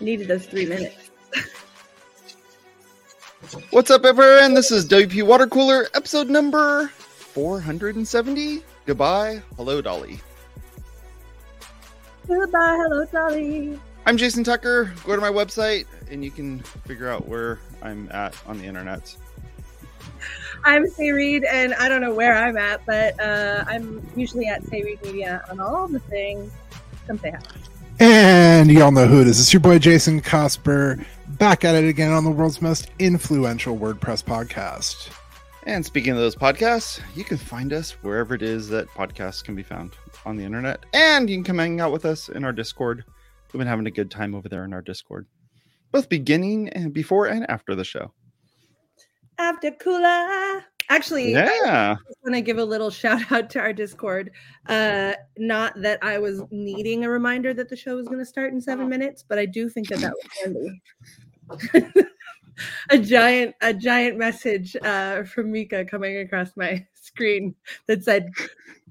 needed those three minutes. What's up, everyone? This is WP Water Cooler, episode number 470. Goodbye. Hello, Dolly. Goodbye, hello, Dolly. I'm Jason Tucker. Go to my website and you can figure out where I'm at on the internet. I'm Sé Reed, and I don't know where I'm at, but uh, I'm usually at Sé Reed Media on all the things. Come say hi. And y'all know who it is. It's your boy Jason Cosper, back at it again on the world's most influential WordPress podcast. And speaking of those podcasts, you can find us wherever it is that podcasts can be found on the internet. And you can come hang out with us in our Discord. We've been having a good time over there in our Discord, both beginning and before and after the show. After Kula. Actually, I Yeah. want to give a little shout out to our Discord. Uh, not that I was needing a reminder that the show was going to start in seven minutes, but I do think that that was handy. a giant, a giant message uh, from Mika coming across my screen that said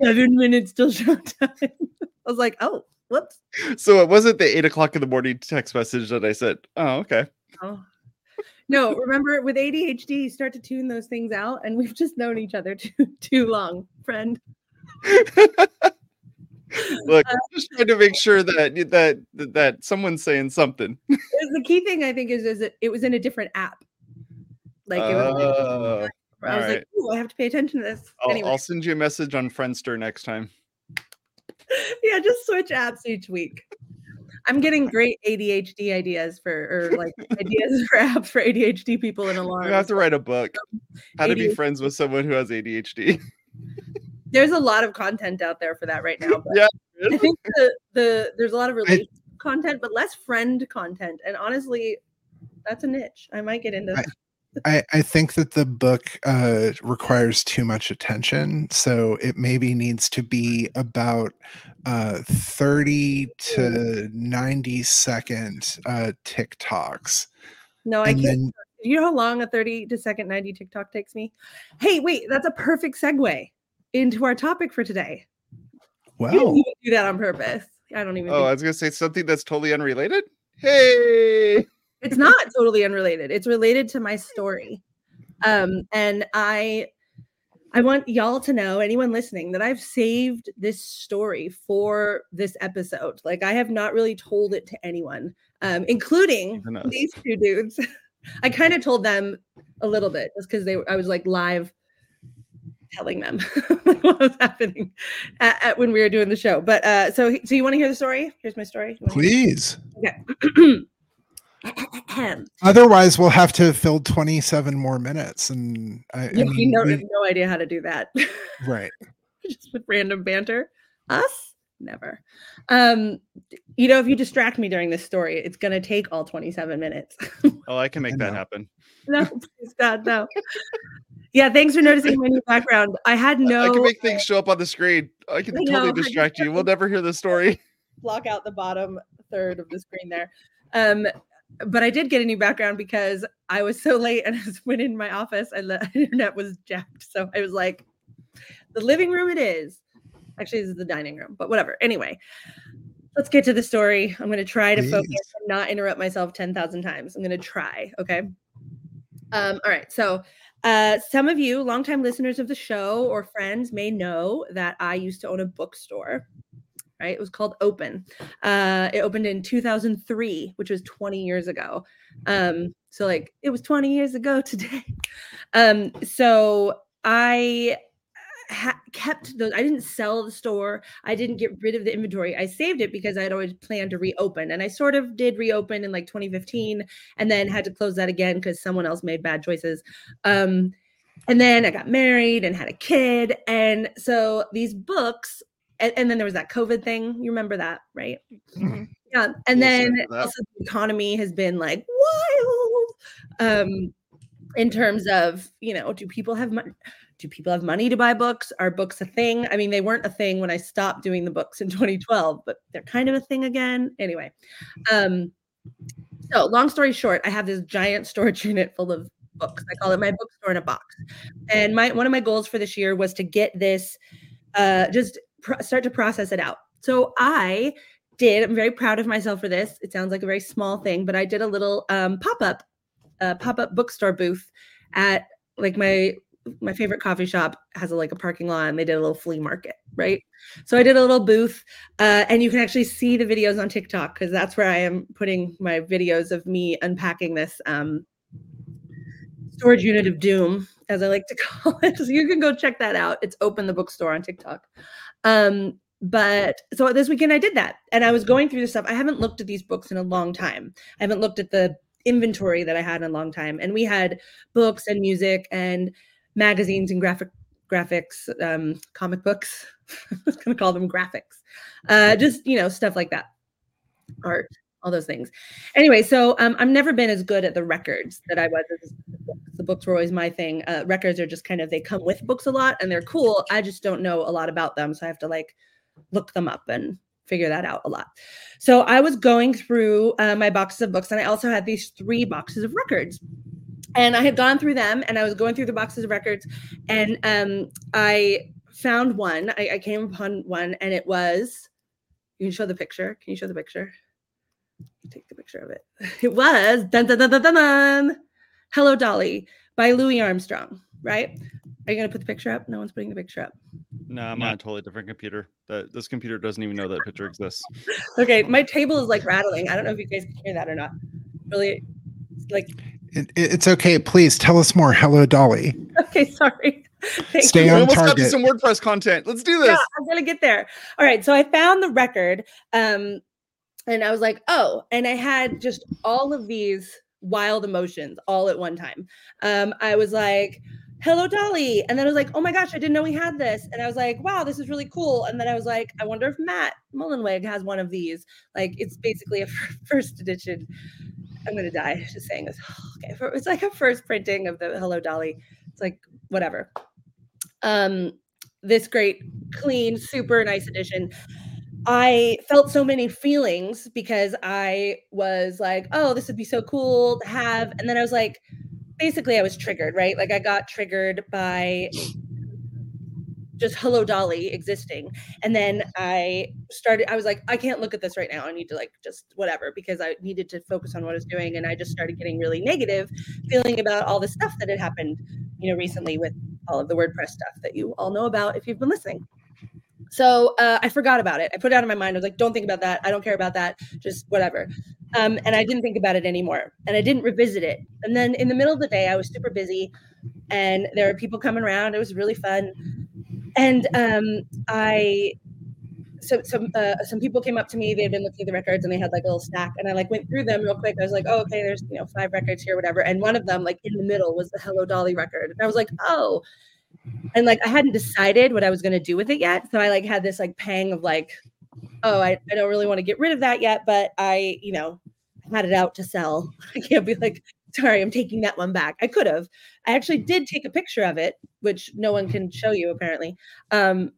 seven minutes till showtime. I was like, oh, whoops. So it wasn't the eight o'clock in the morning text message that I said, oh, okay. Oh. No, remember with ADHD, you start to tune those things out, and we've just known each other too too long, friend. Look, I'm just trying to make sure that that that someone's saying something. the key thing I think is is it, it was in a different app. Like it was, Oh, I was like, alright. Ooh, I have to pay attention to this. I'll, anyway, I'll send you a message on Friendster next time. yeah, just switch apps each week. I'm getting great ADHD ideas for or like ideas for apps for ADHD people in a. You have to write a book. Um, How to be friends with someone who has ADHD. There's a lot of content out there for that right now. But Yeah. I think the, the there's a lot of relationship content, but less friend content. And honestly, that's a niche. I might get into I-. I, I think that the book uh, requires too much attention, so it maybe needs to be about uh, 30 to 90 second uh, TikToks. No, I And can't. then you know how long a 30 to second 90 TikTok takes me? Hey, wait, that's a perfect segue into our topic for today. You didn't even do that on purpose. I don't even Oh, I was gonna say something that's totally unrelated. Hey, it's not totally unrelated. It's related to my story. Um, and I I want y'all to know, anyone listening, that I've saved this story for this episode. Like I have not really told it to anyone, um, including these two dudes. I kind of told them a little bit just because they I was like live telling them what was happening at, at- when we were doing the show. But uh so so you want to hear the story? Here's my story. Please. Okay. Otherwise, we'll have to fill 27 more minutes. And I, I Yeah, we mean, no, we- have no idea how to do that. right. Just with random banter. Us? Never. Um, you know, if you distract me during this story, it's gonna take all 27 minutes. oh, I can make I that happen. no, please God, no. Yeah, thanks for noticing my new background. I had no I can make things show up on the screen. I can I totally know, distract you. We'll never hear the story. block out the bottom third of the screen there. Um, but I did get a new background because I was so late and I was went in my office and the internet was jacked. So I was like, the living room it is. Actually, this is the dining room, but whatever. Anyway, let's get to the story. I'm going to try to focus and not interrupt myself 10,000 times. I'm going to try. Okay. Um, all right. So, uh, some of you, longtime listeners of the show or friends, may know that I used to own a bookstore. Right. It was called Open. Uh, it opened in 2003, which was 20 years ago. Um, so, like, it was 20 years ago today. Um, so I ha- kept those. I didn't sell the store. I didn't get rid of the inventory. I saved it because I had always planned to reopen, and I sort of did reopen in like 2015, and then had to close that again because someone else made bad choices. Um, and then I got married and had a kid, and so these books. And, and then there was that COVID thing. You remember that, right? Mhm. Yeah. And Yes, I then also the economy has been like wild. Um, in terms of, you know, do people have money? Do people have money to buy books? Are books a thing? I mean, they weren't a thing when I stopped doing the books in 2012, but they're kind of a thing again. Anyway. Um, so long story short, I have this giant storage unit full of books. I call it my bookstore in a box. And my one of my goals for this year was to get this uh just pro- start to process it out. So I did. I'm very proud of myself for this. It sounds like a very small thing, but I did a little um, pop up, pop up bookstore booth at like my my favorite coffee shop has a like a parking lot and they did a little flea market right so i did a little booth uh, and you can actually see the videos on tiktok because that's where i am putting my videos of me unpacking this um, storage unit of doom as i like to call it so you can go check that out it's open the bookstore on tiktok um, but so this weekend i did that and i was going through the stuff. I haven't looked at these books in a long time. I haven't looked at the inventory that i had in a long time. And we had books and music and magazines and graphic graphics, um, comic books. I was going to call them graphics. Uh, just you know stuff like that, art, all those things. Anyway, so um, I've never been as good at the records that I was. The books were always my thing. Uh, records are just kind of they come with books a lot and they're cool. I just don't know a lot about them, so I have to like look them up and figure that out a lot. So I was going through uh, my boxes of books, and I also had these three boxes of records and I had gone through them and I was going through the boxes of records and um, I found one. I, I, came upon one and it was, you can show the picture. Can you show the picture? Take the picture of it. It was dun, dun, dun, dun, dun, dun, Hello Dolly by Louis Armstrong, right? Are you going to put the picture up? No one's putting the picture up. No, I'm on a totally different computer. That this computer doesn't even know that picture exists. okay, my table is like rattling. I don't know if you guys can hear that or not. Really, like it, it's okay. Please tell us more. Hello, Dolly. Okay, sorry. Thank Stay you. on almost target. Got to some WordPress content. Let's do this. Yeah, I'm gonna get there. All right. So I found the record, um, and I was like, oh, and I had just all of these wild emotions all at one time. Um, I was like, hello dolly and then i was like oh my gosh i didn't know we had this and i was like wow this is really cool and then i was like i wonder if matt mullenweg has one of these like it's basically a first edition I'm gonna die just saying this. Okay, it's like a first printing of the Hello Dolly. It's like whatever. Um, this great, clean, super nice edition. I felt so many feelings because I was like, oh, this would be so cool to have. And then I was like, basically, I was triggered, right? Like, I got triggered by just hello dolly existing and then i started i was like i can't look at this right now i need to like just whatever because i needed to focus on what i was doing and i just started getting really negative feeling about all the stuff that had happened you know recently with all of the wordpress stuff that you all know about if you've been listening so uh, I forgot about it. I put it out of my mind. I was like, don't think about that. I don't care about that. Just whatever. Um, and I didn't think about it anymore. And I didn't revisit it. And then in the middle of the day, I was super busy and there were people coming around. It was really fun and um, I so some uh, some people came up to me. They had been looking at the records and they had like a little stack, and I like went through them real quick. I was like, oh, okay, there's you know five records here, whatever. And one of them, like in the middle, was the Hello Dolly record. And I was like, oh, and like I hadn't decided what I was gonna do with it yet, so I like had this like pang of like, oh, I, I don't really want to get rid of that yet, but I you know had it out to sell. I can't be like, sorry, I'm taking that one back. I could have. I actually did take a picture of it, which no one can show you apparently. Um,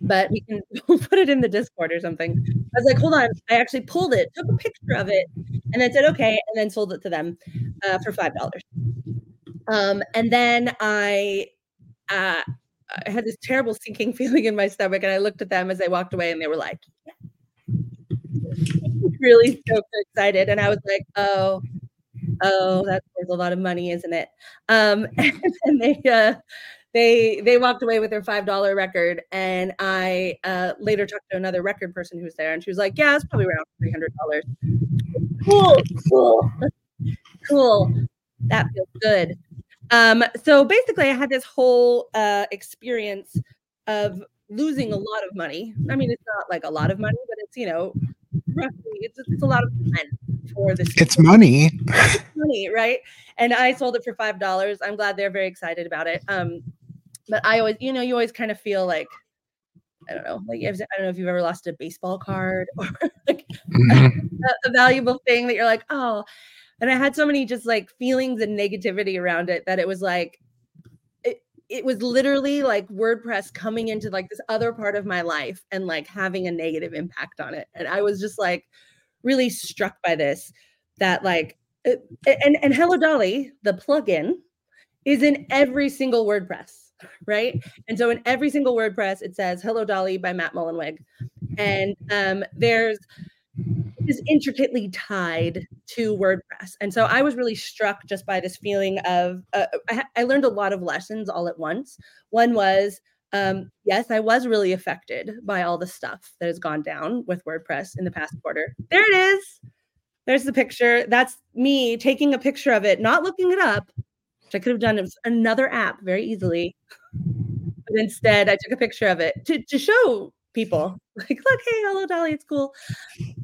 but we can put it in the Discord or something. I was like, hold on. I actually pulled it, took a picture of it, and then said, okay, and then sold it to them uh, for $5. Um, and then I, uh, I had this terrible sinking feeling in my stomach, and I looked at them as they walked away, and they were like, really so excited. And I was like, oh, oh, that's a lot of money, isn't it? Um, and they uh, they they walked away with their five dollar record, and I uh, later talked to another record person who was there, and she was like, "Yeah, it's probably around three hundred dollars." Cool, cool, cool. That feels good. Um, so basically, I had this whole uh, experience of losing a lot of money. I mean, it's not like a lot of money, but it's you know roughly it's, it's a lot of fun for this. It's money. It's money, right? And I sold it for five dollars. I'm glad they're very excited about it. Um, but I always, you know, you always kind of feel like I don't know, like I don't know if you've ever lost a baseball card or like mm-hmm. a, a valuable thing that you're like, oh. And I had so many just like feelings and negativity around it that it was like it was literally like WordPress coming into like this other part of my life and like having a negative impact on it. And I was just like really struck by this that like and and Hello Dolly, the plugin is in every single WordPress, right? And so in every single WordPress it says Hello Dolly by Matt Mullenweg. and um, there's is intricately tied to WordPress. And so I was really struck just by this feeling of uh, I, I, learned a lot of lessons all at once. One was um, yes, I was really affected by all the stuff that has gone down with WordPress in the past quarter. There it is. There's the picture. That's me taking a picture of it, not looking it up, which I could have done. Another app very easily. But instead, I took a picture of it to, to show people like, look, hey, hello, Dolly, it's cool.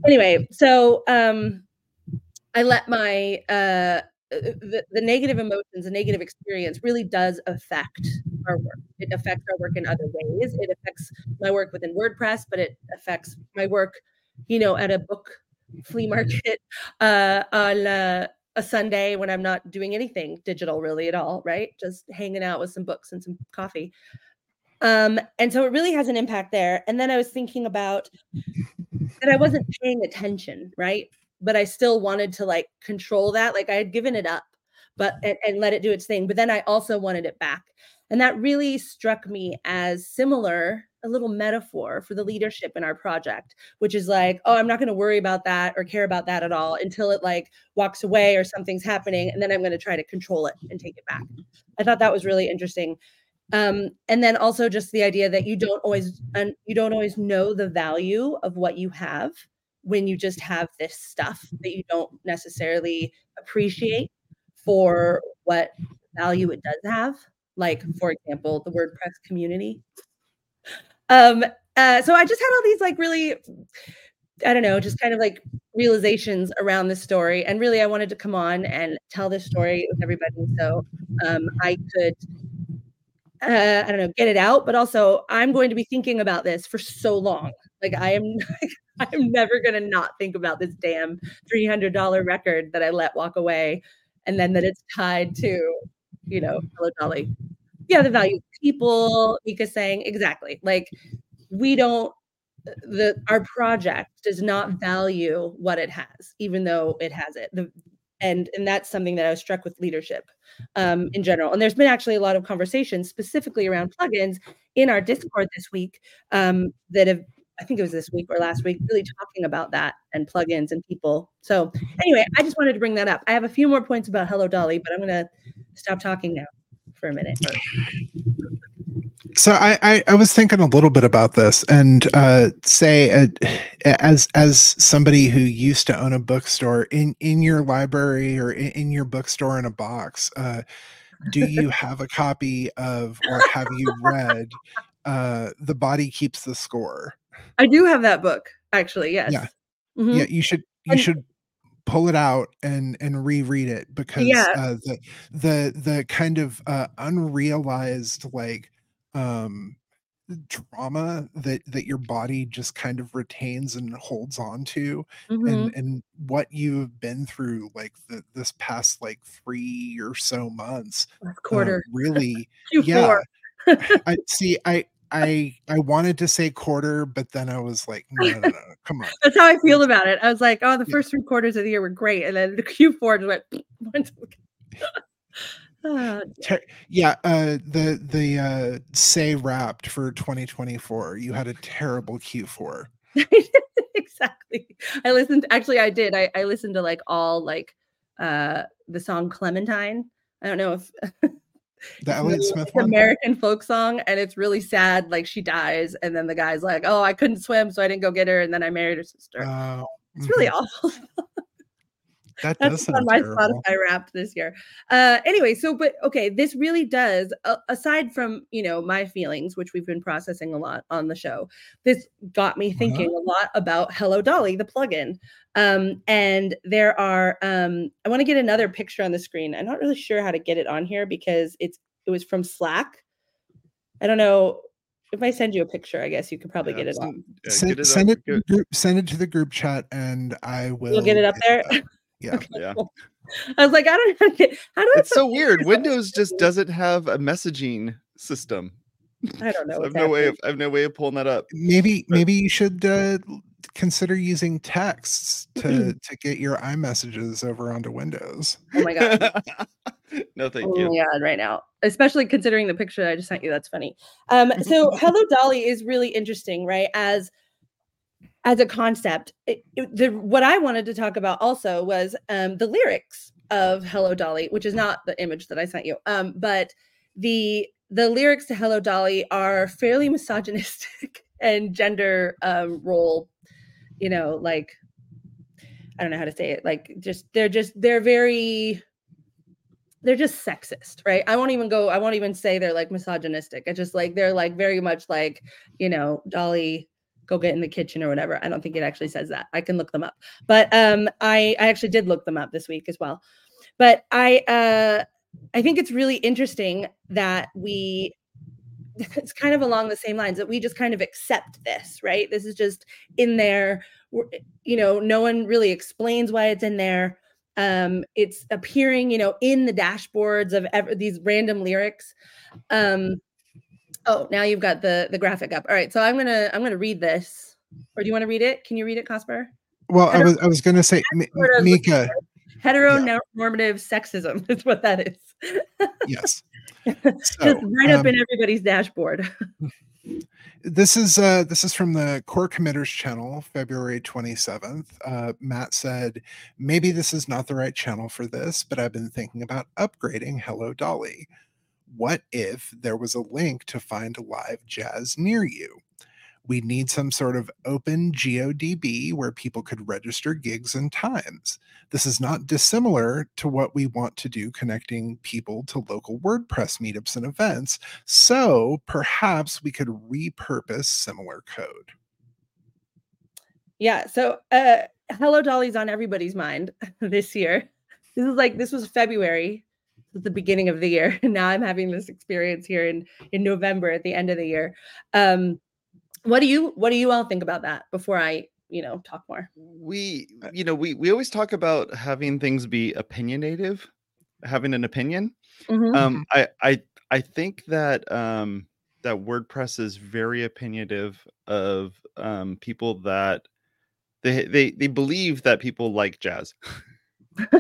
Anyway, so um, I let my uh, the, the negative emotions, the negative experience really does affect our work. It affects our work in other ways. It affects my work within WordPress, but it affects my work, you know, at a book flea market uh, on uh, a Sunday when I'm not doing anything digital really at all, right? Just hanging out with some books and some coffee. Um, and so it really has an impact there. And then I was thinking about that I wasn't paying attention, right? but I still wanted to like control that. Like I had given it up, but and, and let it do its thing. But then I also wanted it back. And that really struck me as similar, a little metaphor for the leadership in our project, which is like, oh, I'm not going to worry about that or care about that at all until it like walks away or something's happening. And then I'm going to try to control it and take it back. Mm-hmm. I thought that was really interesting. Um, and then also just the idea that you don't always and you don't always know the value of what you have when you just have this stuff that you don't necessarily appreciate for what value it does have. Like for example the wordpress community. Um uh, so i just had all these like really i don't know just kind of like realizations around this story. And really i wanted to come on and tell this story with everybody. So um, i could uh, i don't know get it out but also i'm going to be thinking about this for so long like I am I'm never gonna not think about this damn $300 record that I let walk away and then that it's tied to, you know, Hello Dolly. Yeah, the value of people, Mika saying exactly. Like we don't the our project does not value what it has, even though it has it. The and and that's something that I was struck with leadership um, in general. And there's been actually a lot of conversations specifically around plugins in our Discord this week um, that have I think it was this week or last week, really talking about that and plugins and people. So anyway, I just wanted to bring that up. I have a few more points about Hello Dolly, but I'm going to stop talking now for a minute. So I, I, I was thinking a little bit about this and uh, Sé uh, as as somebody who used to own a bookstore in in your library or in, in your bookstore in a box. Uh, do you have a copy of or have you read uh, The Body Keeps the Score? I do have that book, actually. Yes. Yeah. Mm-hmm. Yeah. You should. You should pull it out and and reread it because yeah. uh, the the the kind of uh, unrealized like um drama that that your body just kind of retains and holds on to mm-hmm. and and what you've been through like the, this past like three or so months uh, quarter really yeah i see i I I wanted to say quarter, but then I was like, no, no, no, no come on. That's how I feel about it. I was like, oh, the first three quarters of the year were great, and then the Q4 just went. oh, yeah, uh, the the uh, Sé wrapped for 2024. You had a terrible Q4. exactly. I listened. Actually, I did. I I listened to like all like uh the song Clementine. I don't know if the Elliott Smith one? American folk song, and it's really sad. Like she dies, and then the guy's like, "Oh, I couldn't swim, so I didn't go get her, and then I married her sister." Uh, it's really mm-hmm. awful. that That's on my terrible. Spotify Wrapped this year. Uh, anyway, so but okay, this really does. Uh, aside from you know my feelings, which we've been processing a lot on the show, this got me uh-huh. thinking uh-huh. a lot about Hello Dolly, the plugin. Um, and there are um, I want to get another picture on the screen. I'm not really sure how to get it on here because it's it was from Slack. I don't know if I send you a picture. I guess you could probably yeah, get it on. send, it, send, it group, send it to the group chat, and I will. You'll get it up there. Yeah, okay, yeah. Cool. I was like, I don't know. How do I? It's so weird. Windows just doesn't have a messaging system. I don't know. So I have no way of I have no way of pulling that up. Maybe but, maybe you should uh, consider using texts to to get your iMessages over onto Windows. Oh my god. no, thank oh you. Yeah, right now, especially considering the picture I just sent you. That's funny. Um, so Hello Dolly is really interesting, right? As as a concept, it, it, the, what I wanted to talk about also was um, the lyrics of Hello Dolly, which is not the image that I sent you, um, but the the lyrics to Hello Dolly are fairly misogynistic and gender um, role, you know, like I don't know how to say it, like just they're just they're very they're just sexist, right? I won't even go, I won't even say they're like misogynistic. It's just like they're like very much like, you know, Dolly go get in the kitchen or whatever. I don't think it actually says that. I can look them up. But um I I actually did look them up this week as well. But I uh I think it's really interesting that we it's kind of along the same lines that we just kind of accept this, right? This is just in there. You know, no one really explains why it's in there. Um, it's appearing, you know, in the dashboards of ever, these random lyrics. Um, oh, now you've got the the graphic up. All right, so I'm gonna I'm gonna read this. Or do you want to read it? Can you read it, Cosper? Well, I was I was gonna say, Mika. Heteronormative yeah. sexism is what that is. yes. So, Just right up um, in everybody's dashboard. this is uh this is from the core committers channel february 27th uh matt said maybe this is not the right channel for this but i've been thinking about upgrading hello dolly what if there was a link to find live jazz near you we need some sort of open GeoDB where people could register gigs and times. This is not dissimilar to what we want to do connecting people to local WordPress meetups and events. So perhaps we could repurpose similar code. Yeah. So uh, Hello Dolly's on everybody's mind this year. This is like, this was February at the beginning of the year. And now I'm having this experience here in, in November at the end of the year. Um, what do you what do you all think about that before I, you know, talk more? We, uh you know, we we always talk about having things be opinionative, having an opinion. Mm-hmm. Um, I I I think that um that WordPress is very opinionative of um people that they they they believe that people like jazz.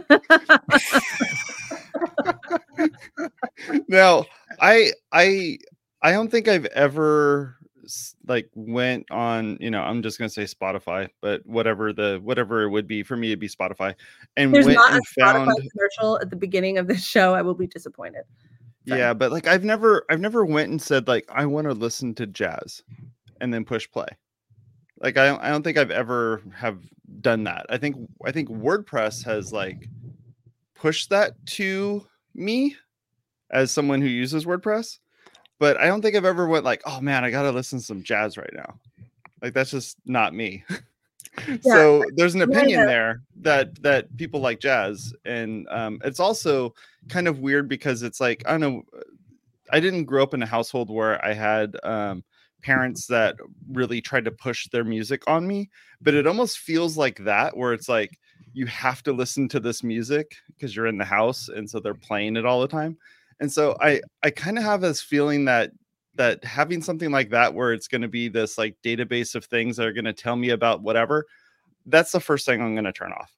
now, I I I don't think I've ever like went on you know i'm just going to say spotify but whatever the whatever it would be for me it'd be spotify and There's went not and a found Spotify commercial at the beginning of this show i will be disappointed. Sorry. yeah but like i've never i've never went and said like i want to listen to jazz and then push play. Like I don't, I don't think i've ever have done that. I think i think wordpress has like pushed that to me as someone who uses wordpress but I don't think I've ever went like, oh man, I gotta listen to some jazz right now. Like that's just not me. yeah. So there's an opinion yeah. there that that people like jazz, and um, it's also kind of weird because it's like I don't know. I didn't grow up in a household where I had um, parents that really tried to push their music on me, but it almost feels like that where it's like you have to listen to this music because you're in the house and so they're playing it all the time. And so i i kind of have this feeling that that having something like that where it's going to be this like database of things that are going to tell me about whatever that's the first thing i'm going to turn off.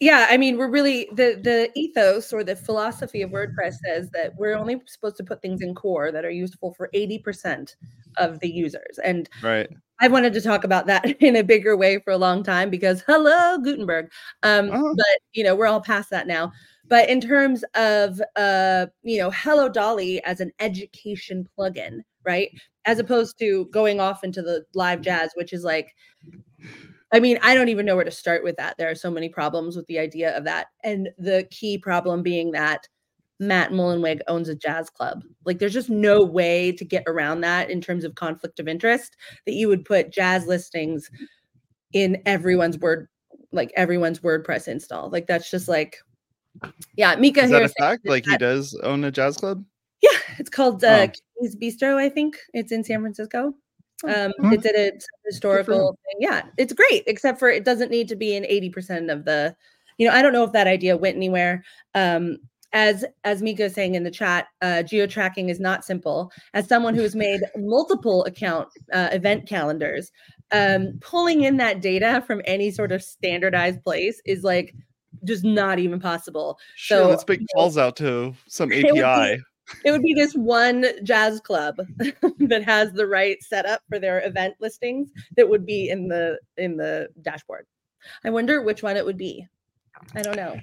Yeah i mean we're really the the ethos or the philosophy of mm-hmm. wordpress says that we're only supposed to put things in core that are useful for 80% of the users and right i wanted to talk about that in a bigger way for a long time because hello gutenberg um uh-huh. but you know we're all past that now but in terms of uh, you know, Hello Dolly as an education plugin, right? As opposed to going off into the live jazz, which is like I mean, I don't even know where to start with that. There are so many problems with the idea of that. And the key problem being that Matt Mullenweg owns a jazz club. Like there's just no way to get around that in terms of conflict of interest that you would put jazz listings in everyone's word like everyone's WordPress install. Like that's just like yeah, Mika. Is that a fact? Like that, he does own a jazz club? Yeah, it's called uh, oh. Bistro. I think it's in San Francisco. Oh, um, mm-hmm. It's at a historical thing. Yeah, it's great, except for it doesn't need to be in eighty percent of the. You know, I don't know if that idea went anywhere. Um, as as Mika is saying in the chat, uh, geo tracking is not simple. As someone who has made multiple account uh, event calendars, um, pulling in that data from any sort of standardized place is like just not even possible. Sure, so let's make calls out to some API. it would be this one jazz club that has the right setup for their event listings that would be in the in the dashboard. I wonder which one it would be. I don't know.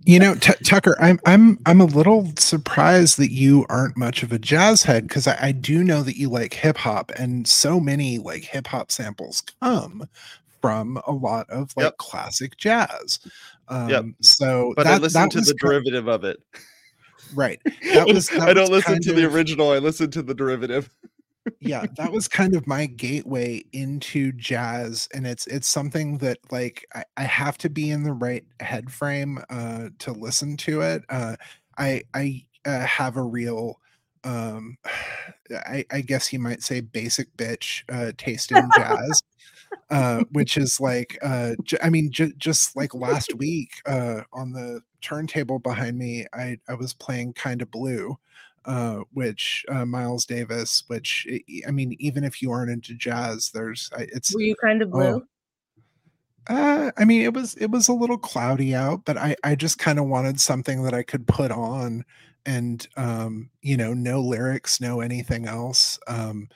You know, T- Tucker, I'm I'm I'm a little surprised that you aren't much of a jazz head because I, I do know that you like hip hop, and so many like hip hop samples come from a lot of like Yep. classic jazz. Um, Yep. So, But I listen that to the derivative of it. right. That was. That I don't listen to the original. I listen to the derivative. Yeah that was kind of my gateway into jazz and it's it's something that like i, I have to be in the right head frame uh to listen to it uh i i uh, have a real um I, I guess you might say basic bitch uh taste in jazz uh which is like uh j- i mean j- just like last week uh on the turntable behind me i i was playing kind of blue uh, which uh, Miles Davis, which I- I mean, even if you aren't into jazz, there's I- it's. Were you kind of blue? Oh. Uh, I mean, it was it was a little cloudy out, but I I just kind of wanted something that I could put on, and um, you know, no lyrics, no anything else, um,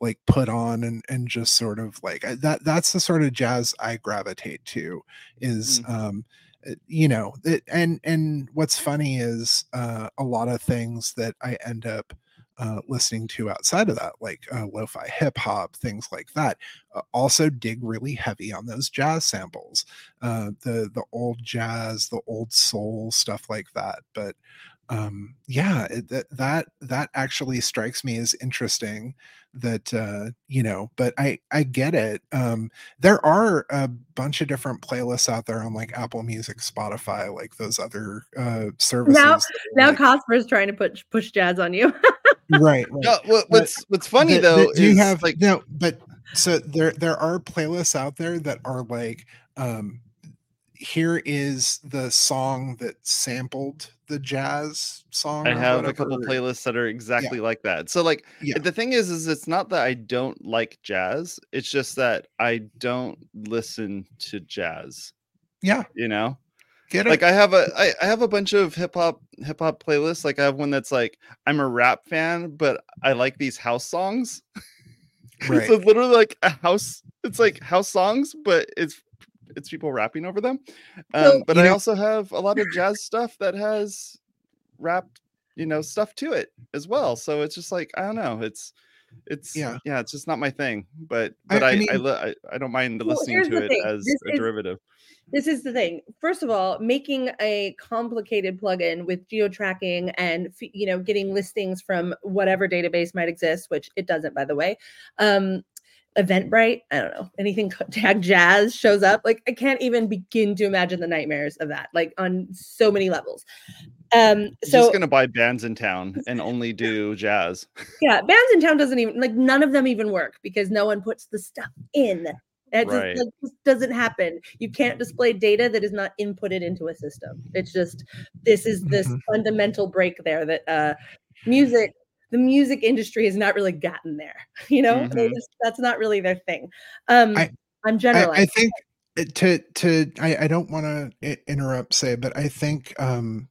like put on and and just sort of like I- that. That's the sort of jazz I gravitate to. Is um, uh, you know it, and and what's funny is uh, a lot of things that i end up uh, listening to outside of that like uh, lo-fi hip hop things like that uh, also dig really heavy on those jazz samples uh, the the old jazz the old soul stuff like that but um yeah it, that that that actually strikes me as interesting that uh you know but i i get it um there are a bunch of different playlists out there on like apple music spotify like those other uh services that are, Now like- Cosper's trying to put push jazz on you. right, right. No, what, what's what's funny Th- though th- do you have like no but so there there are playlists out there that are like um here is the song that sampled the jazz song I have a couple playlists that are exactly like that. So like Yeah. the thing is is it's not that I don't like jazz. It's just that I don't listen to jazz, yeah you know? get it Like I have a I, I have a bunch of hip hop hip hop playlists. Like I have one that's like I'm a rap fan, but I like these house songs. right it's literally like a house it's like house songs, but it's it's people rapping over them. Um, So- but I know- also have a lot of jazz stuff that has rap, you know, stuff to it as well. So it's just like I don't know. It's it's Yeah. yeah, it's just not my thing. But but I I I, mean- li- I, I don't mind Well, listening to it thing, as this a is- derivative. this is the thing. First of all, making a complicated plugin with geo tracking and you know getting listings from whatever database might exist, which it doesn't, by the way. Um, Eventbrite, I don't know anything tag jazz shows up. Like I can't even begin to imagine the nightmares of that. Like on so many levels. Um, so just gonna buy Bandsintown and only do jazz. yeah, Bandsintown doesn't even like none of them even work because no one puts the stuff in. It just, Right. like, just doesn't happen. You can't display data that is not inputted into a system. It's just this is this Mhm. fundamental break there that uh music the music industry has not really gotten there. You know, Mhm. just- that's not really their thing. Um I- I'm generalizing. I think to to I, I don't want to interrupt Sé but i think um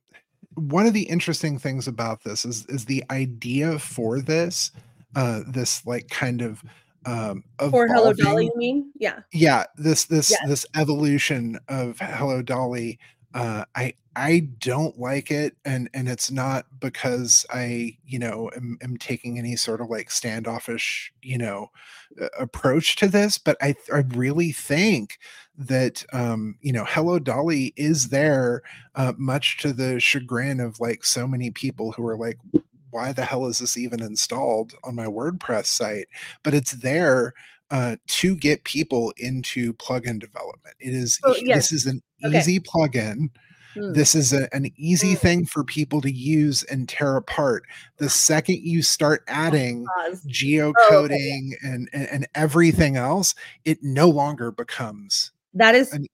one of the interesting things about this is is the idea for this uh this like kind of um For Hello Dolly, you mean? Yeah. yeah this this Yes. this evolution of hello dolly uh i i don't like it and and it's not because i you know am, am taking any sort of like standoffish you know uh, approach to this but i i really think that um you know hello dolly is there uh, much to the chagrin of like so many people who are like why the hell is this even installed on my wordpress site but it's there uh, to get people into plugin development. It is Oh, yes. this is an Okay. easy plugin. Hmm. This is a, an easy Mm. thing for people to use and tear apart. The second you start adding Pause. geocoding and, and and everything else, it no longer becomes That is And-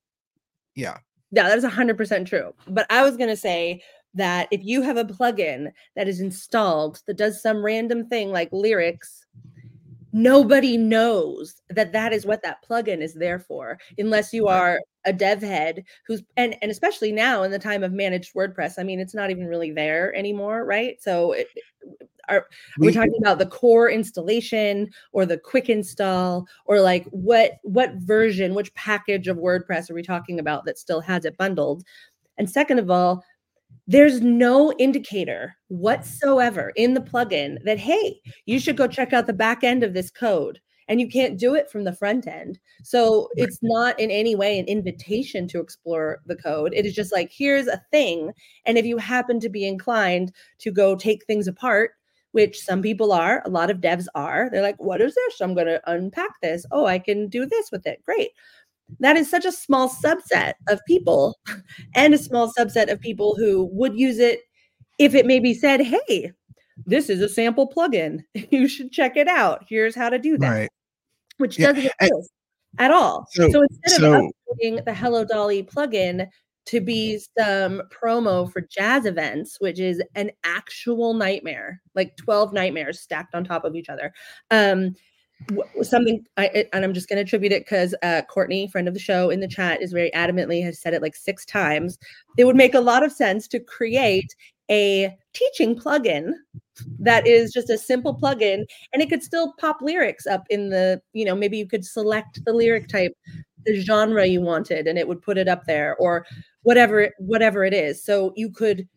yeah. Yeah, that is 100% true. But I was going to say that if you have a plugin that is installed that does some random thing like lyrics, nobody knows that that is mm-hmm. what that plugin is there for unless you are a dev head who's and and especially now in the time of managed WordPress. I mean, it's not even really there anymore, right? So it, are, are we, we talking about the core installation or the quick install or like what what version, which package of WordPress are we talking about that still has it bundled? And second of all, there's no indicator mm-hmm. whatsoever in the plugin that hey, you should go check out the back end of this code and you can't do it from the front end. So it's not in any way an invitation to explore the code. It is just like, here's a thing. And if you happen to be inclined to go take things apart, which some people are, a lot of devs are, they're like, what is this? I'm going to unpack this. Oh, I can do this with it. Great. That is such a small subset of people and a small subset of people who would use it if it maybe said, hey, this is a sample plugin. You should check it out. Here's how to do that. Right which yeah. doesn't exist at all. So, so instead so, of uploading the Hello Dolly plugin to be some promo for jazz events, which is an actual nightmare, like 12 nightmares stacked on top of each other. Um, something I and I'm just going to attribute it because uh, Courtney, friend of the show in the chat, is very adamantly has said it like six times. It would make a lot of sense to create a teaching plugin that is just a simple plugin and it could still pop lyrics up in the you know maybe you could select the lyric type the genre you wanted and it would put it up there or whatever whatever it is so you could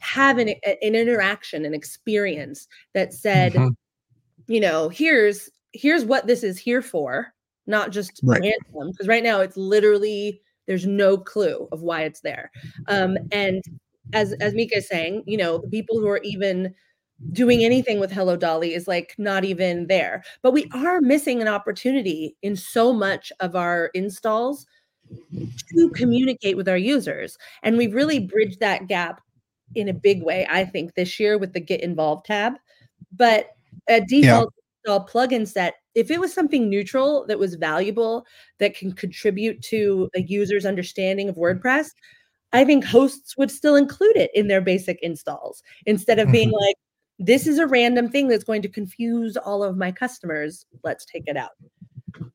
have an, an interaction an experience that said mm-hmm. you know here's here's what this is here for not just right. random because right now it's literally there's no clue of why it's there um, and as as mika is saying you know the people who are even doing anything with Hello Dolly is like not even there. But we are missing an opportunity in so much of our installs to communicate with our users. And we've really bridged that gap in a big way, I think, this year with the Get Involved tab. But at default. Install plugin set, if it was something neutral that was valuable, that can contribute to a user's understanding of WordPress, I think hosts would still include it in their basic installs instead of being mm-hmm. like, this is a random thing that's going to confuse all of my customers. Let's take it out.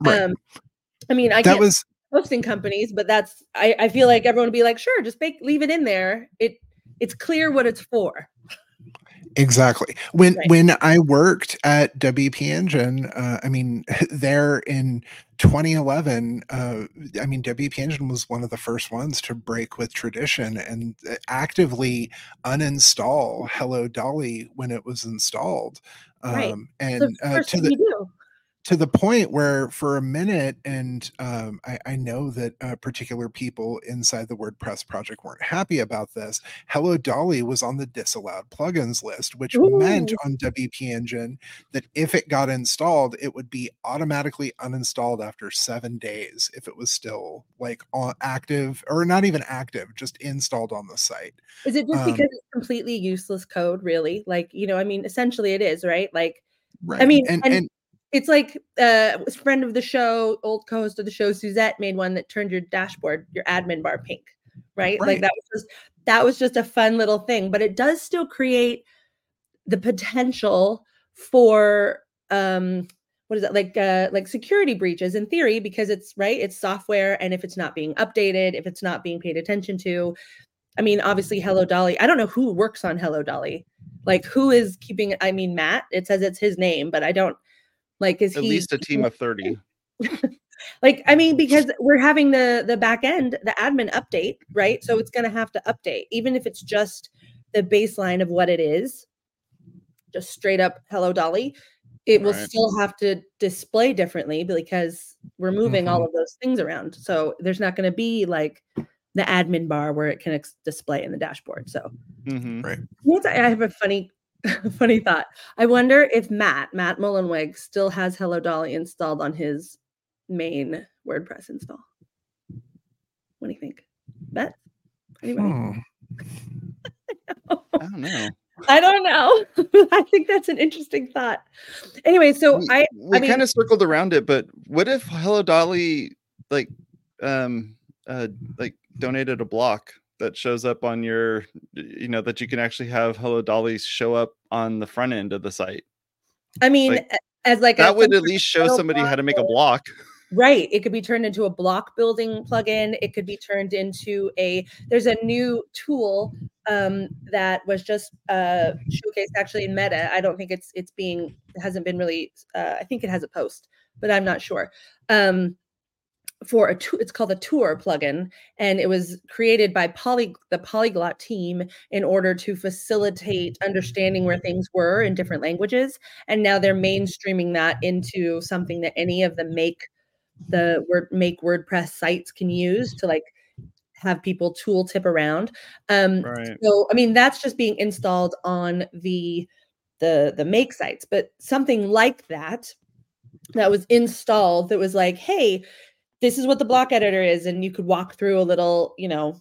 Right. Um, I mean, I that was hosting companies, but that's I, I feel like everyone would be like, sure, just make leave it in there. It it's clear what it's for. Exactly. When right. when I worked at WP Engine, uh, I mean, there in 2011, uh, I mean, WP Engine was one of the first ones to break with tradition and uh, actively uninstall Hello Dolly when it was installed. Um, right. And uh, to the to the point where for a minute, and um, I, I, know that uh, particular people inside the WordPress project weren't happy about this. Hello Dolly was on the disallowed plugins list, which Ooh. meant on WP Engine that if it got installed, it would be automatically uninstalled after seven days if it was still like on active or not even active, just installed on the site. Is it just um, because it's completely useless code, really? Like, you know, I mean, essentially it is, right? Like, Right. I mean, and, and, and it's like uh, a friend of the show, old co-host of the show, Suzette made one that turned your dashboard, your admin bar pink, right? right? Like that was just that was just a fun little thing, but it does still create the potential for um what is that like uh like security breaches in theory because it's right it's software and if it's not being updated if it's not being paid attention to i mean obviously hello dolly i don't know who works on hello dolly like who is keeping i mean matt it says it's his name but i don't like, is at he least a team of 30? like, I mean, because we're having the the back end, the admin update, right? So it's gonna have to update, even if it's just the baseline of what it is, just straight up hello Dolly. It will right. still have to display differently because we're moving mm-hmm. all of those things around. So there's not going to be like the admin bar where it can ex- display in the dashboard. So, mm-hmm. right. I have a funny funny thought. I wonder if Matt, Matt Mullenweg, still has Hello Dolly installed on his main WordPress install. What do you think? Bet? Anybody? Hmm. I don't know. I don't know. I think that's an interesting thought. Anyway, so we, I we I kind of circled around it, but what if Hello Dolly like um uh like donated a block that shows up on your you know that you can actually have hello dolly show up on the front end of the site i mean like, as like that would at least show somebody how to make a block Right. It could be turned into a block building plugin. It could be turned into a. There's a new tool um, that was just uh, showcased actually in Meta. I don't think it's it's being it hasn't been really. Uh, I think it has a post, but I'm not sure. Um, for a it's called the Tour plugin, and it was created by Poly the Polyglot team in order to facilitate understanding where things were in different languages. And now they're mainstreaming that into something that any of the make the word make WordPress sites can use to like have people tool tip around. Um, Right. so I mean that's just being installed on the the the make sites, but something like that that was installed that was like, hey, this is what the block editor is, and you could walk through a little, you know,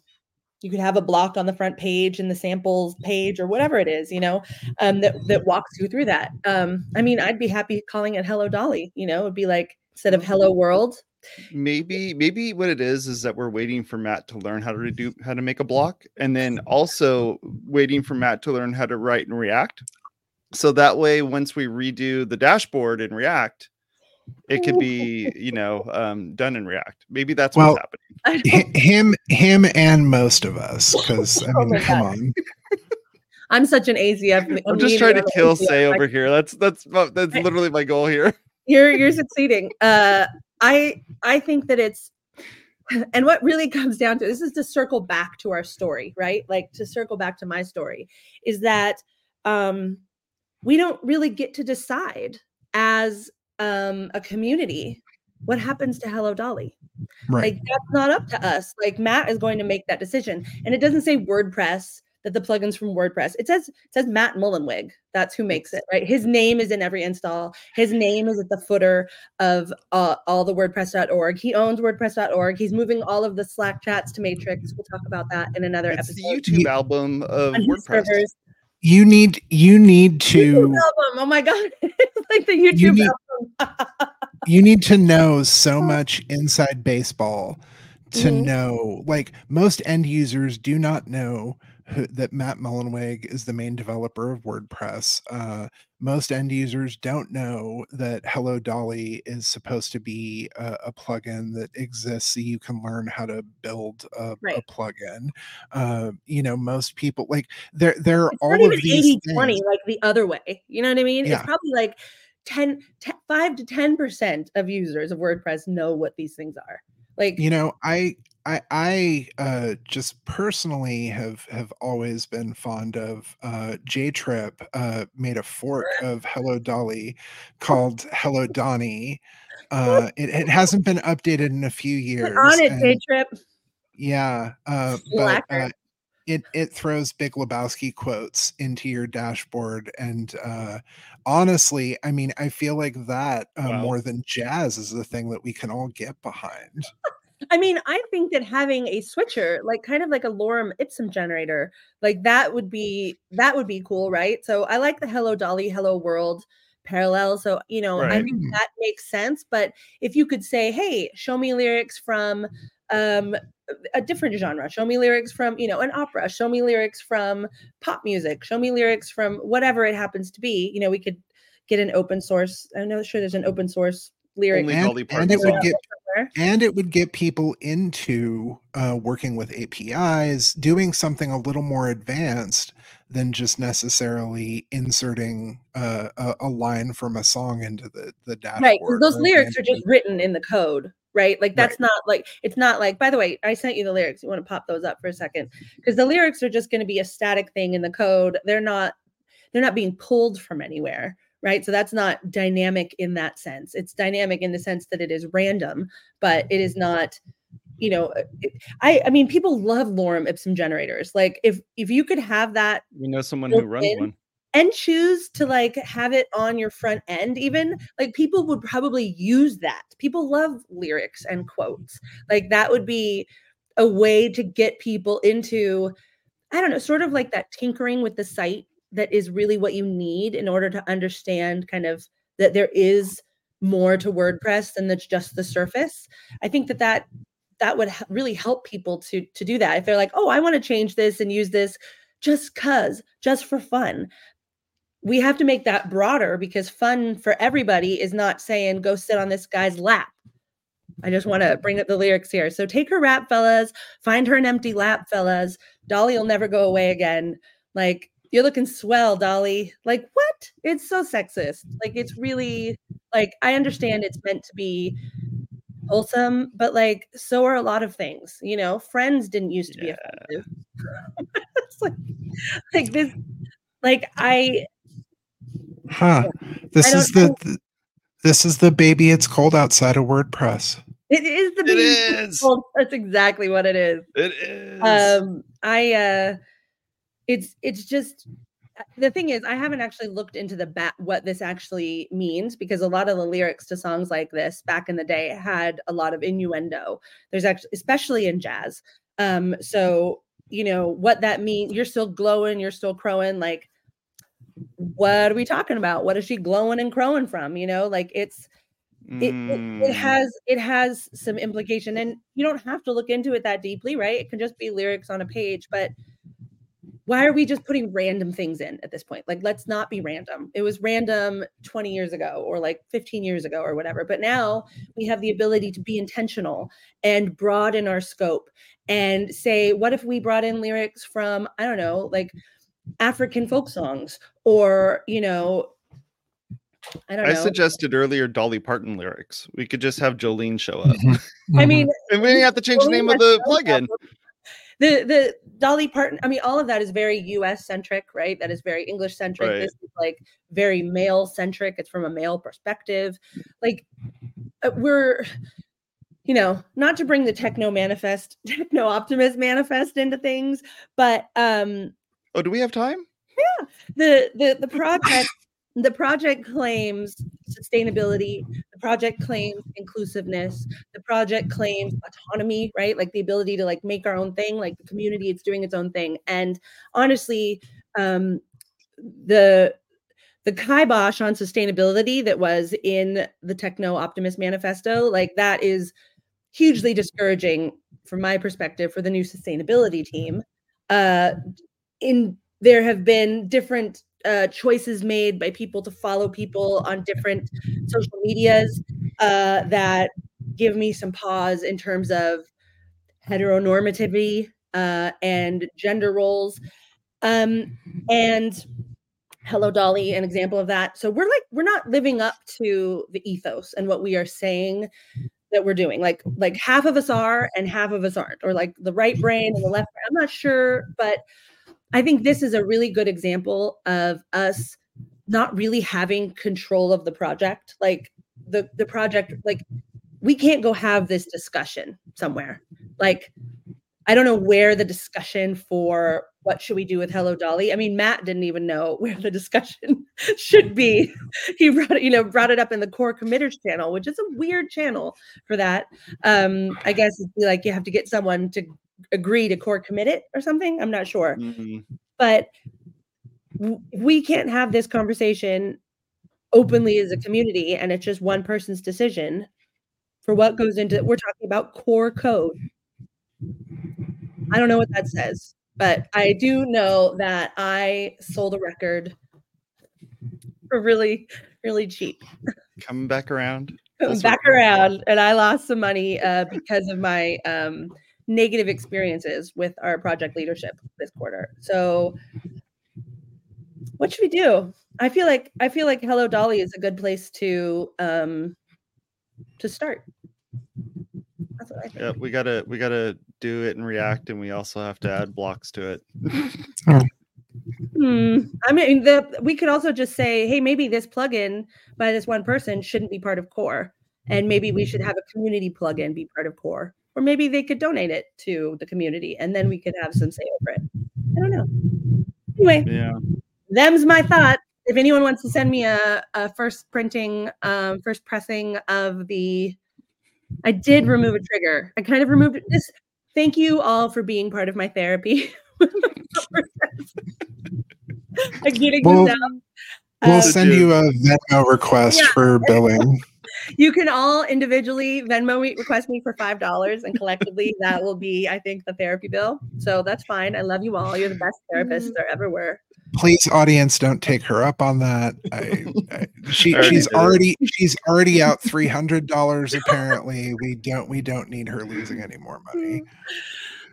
you could have a block on the front page in the samples page or whatever it is, you know, um, that that walks you through that. Um, I mean, I'd be happy calling it Hello Dolly, you know, it'd be like instead of Hello World. maybe maybe what it is is that we're waiting for matt to learn how to do how to make a block and then also waiting for matt to learn how to write and react so that way once we redo the dashboard in react it could be you know um, done in react maybe that's Well, what's happening I H- him him and most of us because i Oh mean my come God. on I'm such an AZF. i'm just trying to kill AZF. say over here that's that's that's literally my goal here you're you're succeeding uh i i think that it's and what really comes down to this is to circle back to our story right like to circle back to my story is that um we don't really get to decide as um a community what happens to hello dolly? Right. Like that's not up to us. Like matt is going to make that decision. And it doesn't say wordpress that the plugins from wordpress. It says it says matt mullenweg. That's who makes it right? His name is in every install. His name is at the footer of uh, all the wordpress.org he owns wordpress.org he's moving all of the slack chats to matrix. We'll talk about that in another it's the youtube Ye- album of on wordpress. servers. you need you need YouTube to album. Oh my god, it's like the YouTube need- album. you need to know so much inside baseball to Mhm. know like most end users do not know who, that matt mullenweg is the main developer of wordpress. Uh, most end users don't know that hello dolly is supposed to be a, a plugin that exists so you can learn how to build a, a plugin. Uh, you know most people like there there are it's all of these 80 20 like the other way you know what i mean? Yeah. it's probably like 10, 10 5 to 10 percent of users of wordpress know what these things are. Like you know i i i uh just personally have have always been fond of uh j trip uh made a fork of hello dolly called hello donnie uh it, it hasn't been updated in a few years get on it day trip yeah uh but uh, it it throws big lebowski quotes into your dashboard. And uh honestly i mean i feel like that uh, Wow. more than jazz is the thing that we can all get behind. I mean i think that having a switcher like kind of like a lorem ipsum generator like that would be that would be cool right? So i like the hello dolly hello world parallel. So you know i think Mm. that makes sense. But if you could say hey show me lyrics from um a different genre. Show me lyrics from you know an opera. Show me lyrics from pop music. Show me lyrics from whatever it happens to be. You know we could get an open source i know sure there's an open source lyric and, and it would get and it would get people into uh, working with apis doing something a little more advanced than just necessarily inserting uh, a, a line from a song into the the dashboard Right, those or lyrics are just written in the code right like Right. that's not like it's not like by the way i sent you the lyrics you want to pop those up for a second because the lyrics are just going to be a static thing in the code they're not they're not being pulled from anywhere right so that's not dynamic in that sense it's dynamic in the sense that it is random but it is not you know uh, i i mean people love lorem ipsum generators like if if you could have that we know someone who runs in. one and choose to like have it on your front end even like people would probably use that. People love lyrics and quotes. Like that would be a way to get people into i don't know sort of like that tinkering with the site that is really what you need in order to understand kind of that there is more to wordpress than that's just the surface. I think that that that would really help people to to do that. If they're like oh i want to change this and use this just cuz just for fun we have to make that broader because fun for everybody is not saying go sit on this guy's lap I just want to bring up the lyrics here. So take her rap, fellas. Find her an empty lap, fellas. Dolly will never go away again. Like you're looking swell, Dolly. Like what? It's so sexist. Like it's really like I understand it's meant to be wholesome, but like so are a lot of things. You know, friends didn't used to be offensive. it's like, like this, like I Huh. This is don't the this is the baby it's cold outside of WordPress. it is the It baby It is. Well, that's exactly what it is. It is. um i uh it's it's just uh, the thing is i haven't actually looked into the bat what this actually means because a lot of the lyrics to songs like this back in the day had a lot of innuendo there's actually especially in jazz um so you know what that means you're still glowing you're still crowing like what are we talking about? What is she glowing and crowing from? You know like it's it, it, Mm. it has it has some implication and you don't have to look into it that deeply right? It can just be lyrics on a page but why are we just putting random things in at this point? Like let's not be random. It was random 20 years ago or like 15 years ago or whatever but now we have the ability to be intentional and broaden our scope and say what if we brought in lyrics from i don't know like african folk songs or you know i don't know. I suggested earlier Dolly Parton lyrics. We could just have Jolene show up. i mean and we didn't have to change the name of the plugin. The the Dolly Parton, I mean, all of that is very US centric, right? That is very English centric. Right. This is like very male centric. It's from a male perspective. Like uh, we're, you know, not to bring the techno manifest, techno optimist manifest into things, but um Oh, do we have time? Yeah. The the the project the project claims sustainability the project claims inclusiveness the project claims autonomy right like the ability to like make our own thing like the community it's doing its own thing and honestly um the the kibosh on sustainability that was in the techno optimist manifesto like that is hugely discouraging from my perspective for the new sustainability team uh in there have been different uh, choices made by people to follow people on different social medias uh, that give me some pause in terms of heteronormativity uh, and gender roles. Um, and Hello Dolly, an example of that. So we're like, we're not living up to the ethos and what we are saying that we're doing. Like, like half of us are and half of us aren't, or like the right brain and the left. brain. I'm not sure, but I think this is a really good example of us not really having control of the project. Like the the project, like we can't go have this discussion somewhere. Like I don't know where the discussion for what should we do with Hello Dolly. I mean, Matt didn't even know where the discussion should be. He brought it, you know, brought it up in the core committers channel, which is a weird channel for that. Um, I guess it'd be like you have to get someone to agree to core commit it or something. I'm not sure Mhm. but w- we can't have this conversation openly as a community and it's just one person's decision for what goes into we're talking about core code i don't know what that says but i do know that i sold a record for really really cheap Coming back around. Come back around and i lost some money uh, because of my um, negative experiences with our project leadership this quarter so what should we do i feel like i feel like hello dolly is a good place to um to start that's what i think Yeah, we gotta we gotta do it and react, and we also have to add blocks to it. Hmm. I mean, the we could also just say, hey, maybe this plugin by this one person shouldn't be part of core, and maybe we should have a community plugin be part of core, or maybe they could donate it to the community, and then we could have some say over it. I don't know. Anyway, yeah. them's my thought. If anyone wants to send me a, a first printing, um, first pressing of the, I did remove a trigger. I kind of removed this. Thank you all for being part of my therapy. I'm getting Well, this out. We'll Uh, send you a Venmo request Yeah. for billing. You can all individually Venmo me, request me for five dollars, and collectively that will be, I think, the therapy bill. So that's fine. I love you all. You're the best therapists mm-hmm. there ever were. please, audience, don't take her up on that. I, I, she, already she's did it. already she's already out three hundred dollars. Apparently, we don't we don't need her losing any more money. Mm.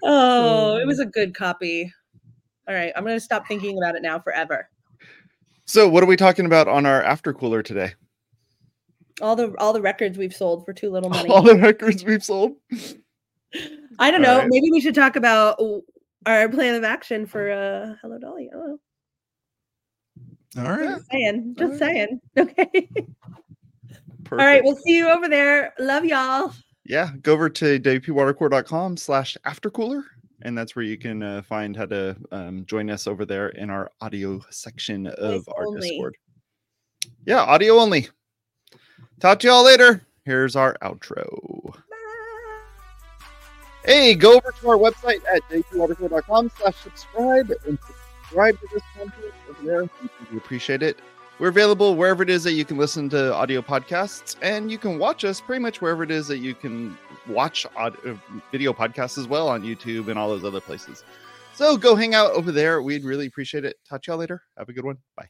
Oh, it was a good copy. All right, I'm gonna stop thinking about it now forever. So, what are we talking about on our after cooler today? All the all the records we've sold for too little money. All the records we've sold. I don't know. right. Maybe we should talk about our plan of action for uh Hello Dolly. I. All right. Just saying. Just Alright. saying. Okay. Perfect. All right, we'll see you over there. Love y'all. yeah, go over to wpwatercooler.com slash aftercooler, and that's where you can uh, find how to um, join us over there in our audio section of Voice our only. Discord. Yeah, audio only. Talk to y'all later. Here's our outro. Hey, go over to our website at wpwatercooler.com slash subscribe and subscribe to this content over there. We appreciate it. We're available wherever it is that you can listen to audio podcasts, and you can watch us pretty much wherever it is that you can watch aud- uh, video podcasts as well on YouTube and all those other places. So go hang out over there. We'd really appreciate it. Talk to y'all later. Have a good one. Bye.